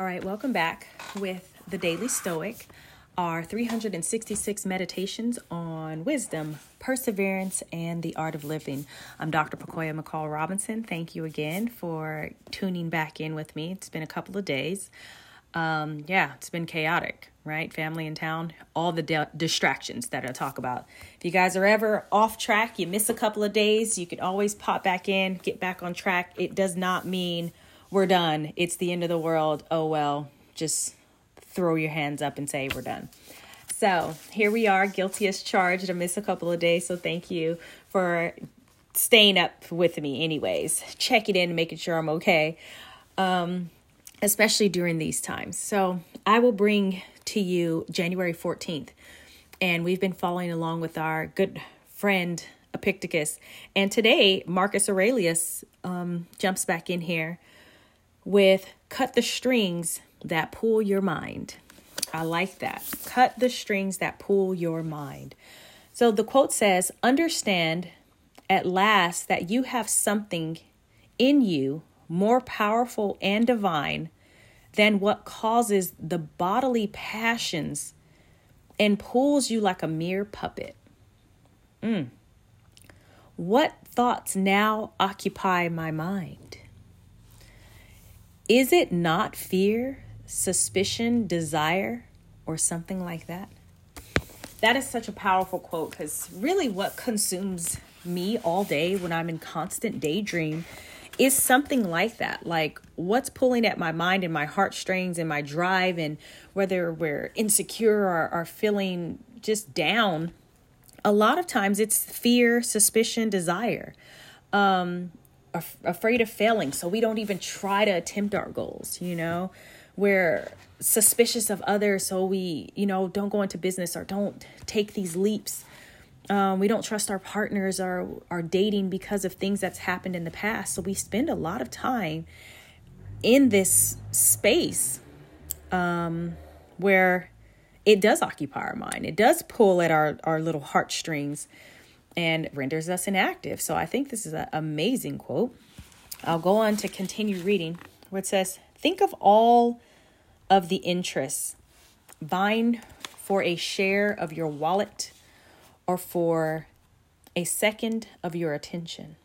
All right, welcome back with the Daily Stoic, our 366 meditations on wisdom, perseverance, and the art of living. I'm Dr. Pacoya McCall Robinson. Thank you again for tuning back in with me. It's been a couple of days. Um, yeah, it's been chaotic, right? Family in town, all the de- distractions that I talk about. If you guys are ever off track, you miss a couple of days, you can always pop back in, get back on track. It does not mean we're done. It's the end of the world. Oh well, just throw your hands up and say we're done. So here we are, guilty as charged. I missed a couple of days, so thank you for staying up with me, anyways, checking in, and making sure I'm okay, um, especially during these times. So I will bring to you January 14th, and we've been following along with our good friend Epictetus. And today, Marcus Aurelius um, jumps back in here with cut the strings that pull your mind. I like that. Cut the strings that pull your mind. So the quote says, Understand at last that you have something in you more powerful and divine than what causes the bodily passions and pulls you like a mere puppet. Mm. What thoughts now occupy my mind? Is it not fear, suspicion, desire, or something like that? That is such a powerful quote because really what consumes me all day when I'm in constant daydream is something like that. Like what's pulling at my mind and my heartstrings and my drive, and whether we're insecure or, or feeling just down. A lot of times it's fear, suspicion, desire. Um, af- afraid of failing, so we don't even try to attempt our goals, you know? We're suspicious of others, so we, you know, don't go into business or don't take these leaps. Um, we don't trust our partners or our dating because of things that's happened in the past. So we spend a lot of time in this space um, where it does occupy our mind. It does pull at our, our little heartstrings and renders us inactive. So I think this is an amazing quote. I'll go on to continue reading where it says, Think of all of the interests vying for a share of your wallet or for a second of your attention.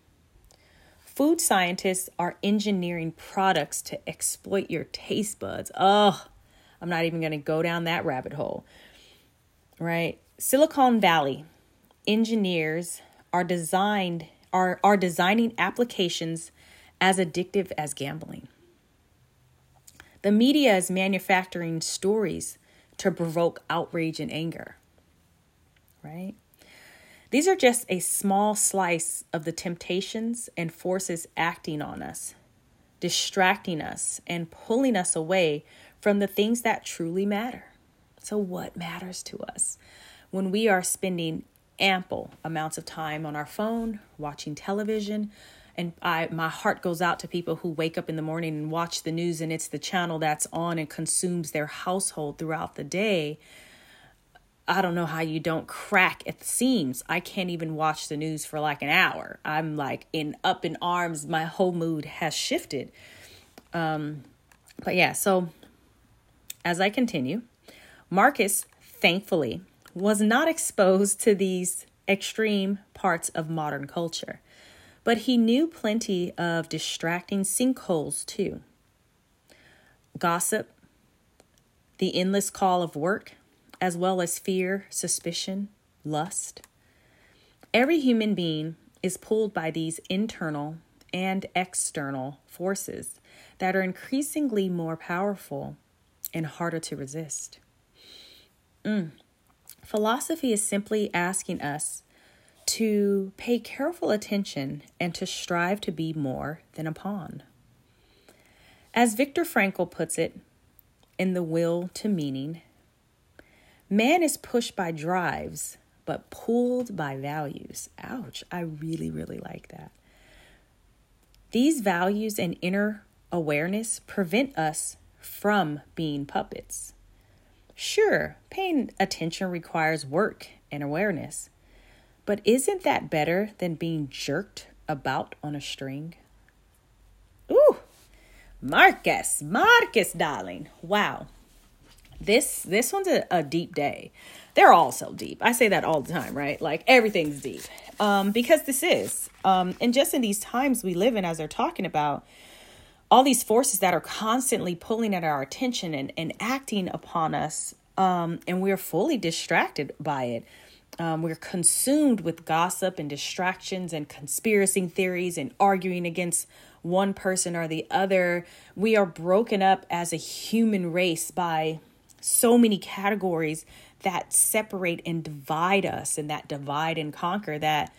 Food scientists are engineering products to exploit your taste buds. Oh, I'm not even going to go down that rabbit hole. Right? Silicon Valley engineers are designed are, are designing applications as addictive as gambling. The media is manufacturing stories to provoke outrage and anger. Right? These are just a small slice of the temptations and forces acting on us, distracting us, and pulling us away from the things that truly matter. So, what matters to us? When we are spending ample amounts of time on our phone, watching television. And I, my heart goes out to people who wake up in the morning and watch the news, and it's the channel that's on and consumes their household throughout the day. I don't know how you don't crack at the seams. I can't even watch the news for like an hour. I'm like in up in arms. My whole mood has shifted. Um, but yeah, so as I continue, Marcus, thankfully, was not exposed to these extreme parts of modern culture, but he knew plenty of distracting sinkholes too. Gossip, the endless call of work, as well as fear, suspicion, lust. Every human being is pulled by these internal and external forces that are increasingly more powerful and harder to resist. Mm. Philosophy is simply asking us to pay careful attention and to strive to be more than a pawn. As Viktor Frankl puts it in The Will to Meaning, man is pushed by drives but pulled by values. Ouch, I really, really like that. These values and inner awareness prevent us from being puppets. Sure, paying attention requires work and awareness, but isn't that better than being jerked about on a string? Ooh, Marcus, Marcus, darling. Wow. This this one's a, a deep day. They're all so deep. I say that all the time, right? Like everything's deep. Um, because this is. Um, and just in these times we live in, as they're talking about, all these forces that are constantly pulling at our attention and, and acting upon us, um, and we're fully distracted by it. Um, we're consumed with gossip and distractions and conspiracy theories and arguing against one person or the other. We are broken up as a human race by so many categories that separate and divide us and that divide and conquer that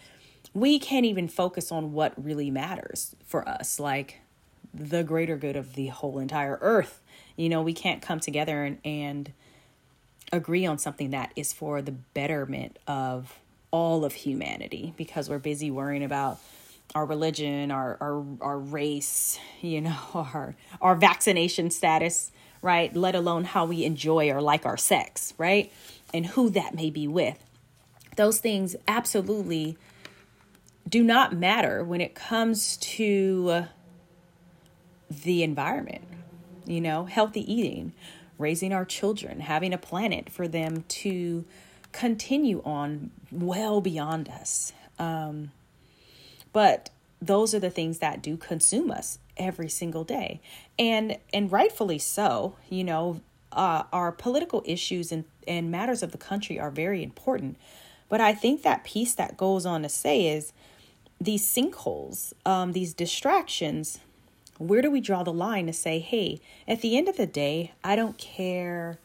we can't even focus on what really matters for us, like the greater good of the whole entire earth. You know, we can't come together and, and agree on something that is for the betterment of all of humanity because we're busy worrying about our religion, our our our race, you know, our our vaccination status, right? Let alone how we enjoy or like our sex, right? And who that may be with. Those things absolutely do not matter when it comes to the environment. You know, healthy eating, raising our children, having a planet for them to continue on well beyond us. Um, but those are the things that do consume us every single day, and and rightfully so. You know, uh, our political issues and and matters of the country are very important. But I think that piece that goes on to say is these sinkholes, um, these distractions where do we draw the line to say, hey, at the end of the day, I don't care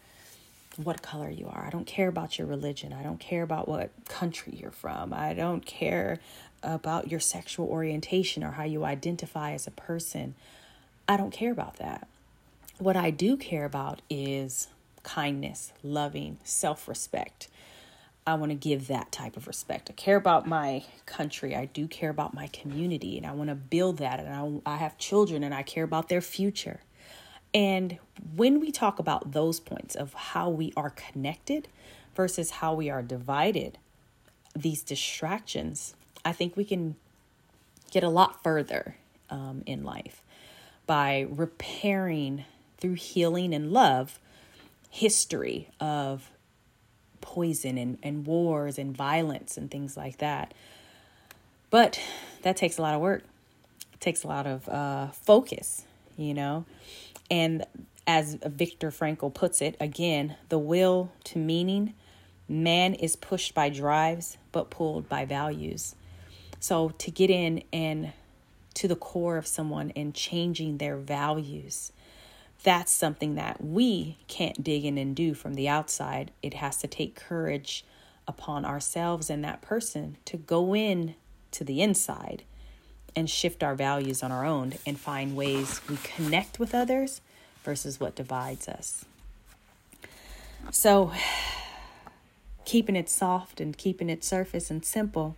what color you are. I don't care about your religion. I don't care about what country you're from. I don't care about your sexual orientation or how you identify as a person. I don't care about that. What I do care about is kindness, loving, self respect. I want to give that type of respect. I care about my country. I do care about my community and I want to build that. And I, I have children and I care about their future. And when we talk about those points of how we are connected versus how we are divided, these distractions, I think we can get a lot further um, in life by repairing through healing and love history of poison and, and wars and violence and things like that. But that takes a lot of work. It takes a lot of uh, focus, you know. And as Viktor Frankl puts it, again, the will to meaning, man is pushed by drives but pulled by values. So to get in and to the core of someone and changing their values that's something that we can't dig in and do from the outside. It has to take courage upon ourselves and that person to go in to the inside and shift our values on our own and find ways we connect with others versus what divides us. So, keeping it soft and keeping it surface and simple,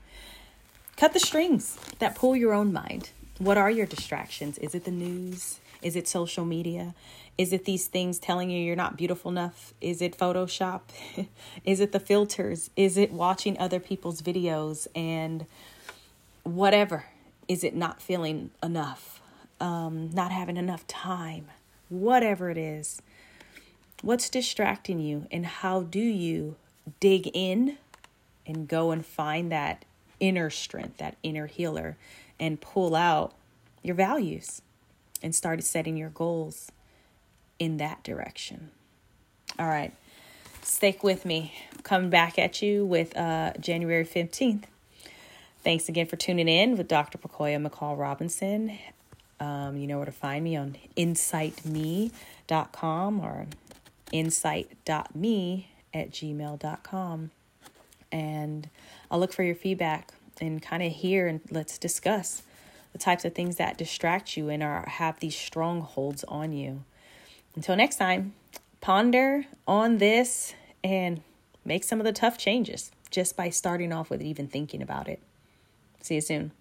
cut the strings that pull your own mind. What are your distractions? Is it the news? Is it social media? Is it these things telling you you're not beautiful enough? Is it Photoshop? Is it the filters? Is it watching other people's videos and whatever? Is it not feeling enough? Um, not having enough time? Whatever it is. What's distracting you, and how do you dig in and go and find that inner strength, that inner healer, and pull out your values? And started setting your goals in that direction. All right. Stick with me. coming back at you with uh, January 15th. Thanks again for tuning in with Dr. Pacoya McCall Robinson. Um, you know where to find me on insightme.com or insight.me at gmail.com. And I'll look for your feedback and kind of hear and let's discuss the types of things that distract you and are have these strongholds on you. Until next time, ponder on this and make some of the tough changes just by starting off with even thinking about it. See you soon.